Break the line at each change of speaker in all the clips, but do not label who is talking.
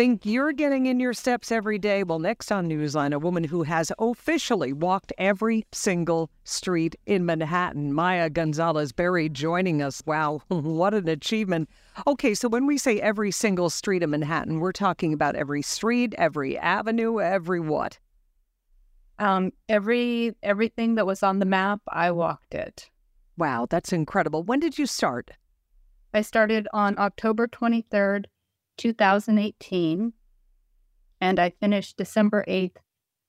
Think you're getting in your steps every day? Well, next on Newsline, a woman who has officially walked every single street in Manhattan, Maya Gonzales Barry, joining us. Wow, what an achievement. Okay, so when we say every single street in Manhattan, we're talking about every street, every avenue, every what?
Um, every everything that was on the map, I walked it.
Wow, that's incredible. When did you start?
I started on October 23rd, 2018, and I finished December 8th,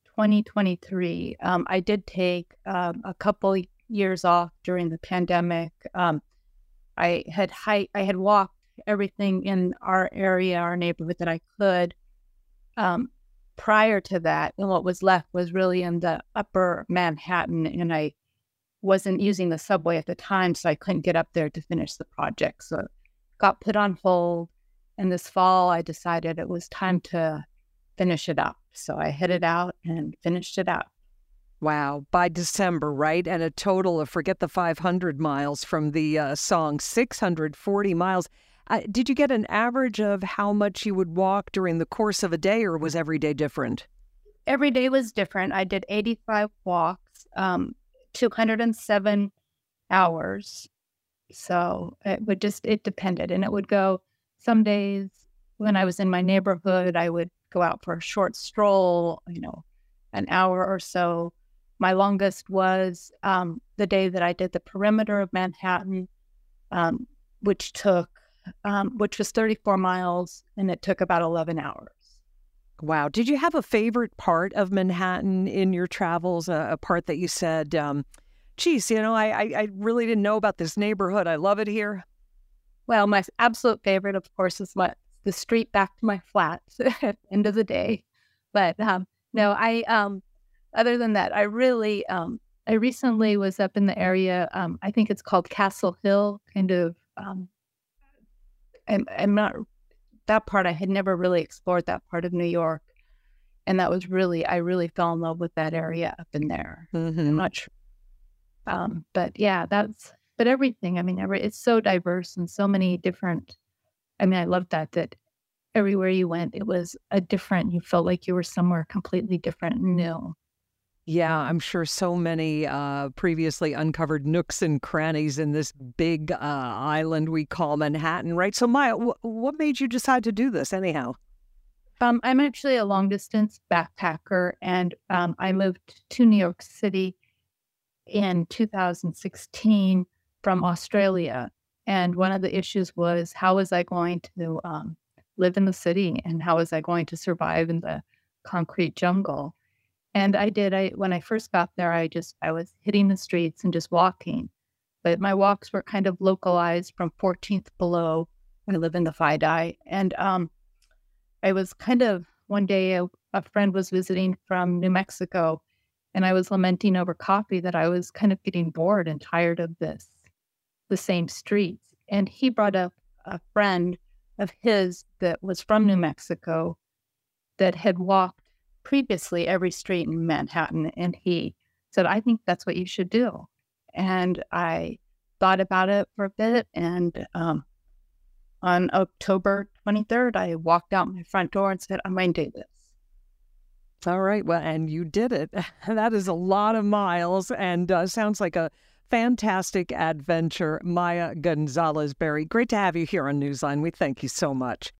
2023. Um, I did take um, a couple years off during the pandemic. Um, I had hike, I had walked everything in our area, our neighborhood that I could. Um, prior to that, and what was left was really in the upper Manhattan, and I wasn't using the subway at the time, so I couldn't get up there to finish the project. So got put on hold. And this fall, I decided it was time to finish it up. So I hit it out and finished it up.
Wow. By December, right? And a total of, forget the 500 miles from the uh, song, 640 miles. Uh, did you get an average of how much you would walk during the course of a day, or was every day different?
Every day was different. I did 85 walks, um, 207 hours. So it would just, it depended. And it would go some days when I was in my neighborhood, I would go out for a short stroll, you know, an hour or so. My longest was um, the day that I did the perimeter of Manhattan, um, which took, um, which was 34 miles, and it took about 11 hours.
Wow. Did you have a favorite part of Manhattan in your travels? A, a part that you said, um, geez, you know, I, I, I really didn't know about this neighborhood. I love it here.
Well, my absolute favorite, of course, is my the street back to my flat at the end of the day. But um, no, I um, other than that, I really um, I recently was up in the area. Um, I think it's called Castle Hill, kind of. Um, I'm, I'm not that part. I had never really explored that part of New York, and that was really I really fell in love with that area up in there. Mm-hmm. I'm not sure, um, but yeah, that's but everything. I mean, every it's so diverse and so many different. I mean, I love that that everywhere you went, it was a different. You felt like you were somewhere completely different and new.
Yeah, I'm sure so many uh, previously uncovered nooks and crannies in this big uh, island we call Manhattan, right? So, Maya, what made you decide to do this anyhow?
Um, I'm actually a long distance backpacker, and um, I moved to New York City in 2016 from Australia. And one of the issues was how was I going to um, live in the city and how was I going to survive in the concrete jungle? And I did. I when I first got there, I just I was hitting the streets and just walking, but my walks were kind of localized from 14th below. I live in the FiDi, and um, I was kind of one day a, a friend was visiting from New Mexico, and I was lamenting over coffee that I was kind of getting bored and tired of this the same streets. And he brought up a friend of his that was from New Mexico that had walked previously every street in Manhattan. And he said, I think that's what you should do. And I thought about it for a bit. And um, on October 23rd, I walked out my front door and said, I'm going to do this.
All right. Well, and you did it. that is a lot of miles and uh, sounds like a fantastic adventure, Maya Gonzales Barry. Great to have you here on Newsline. We thank you so much.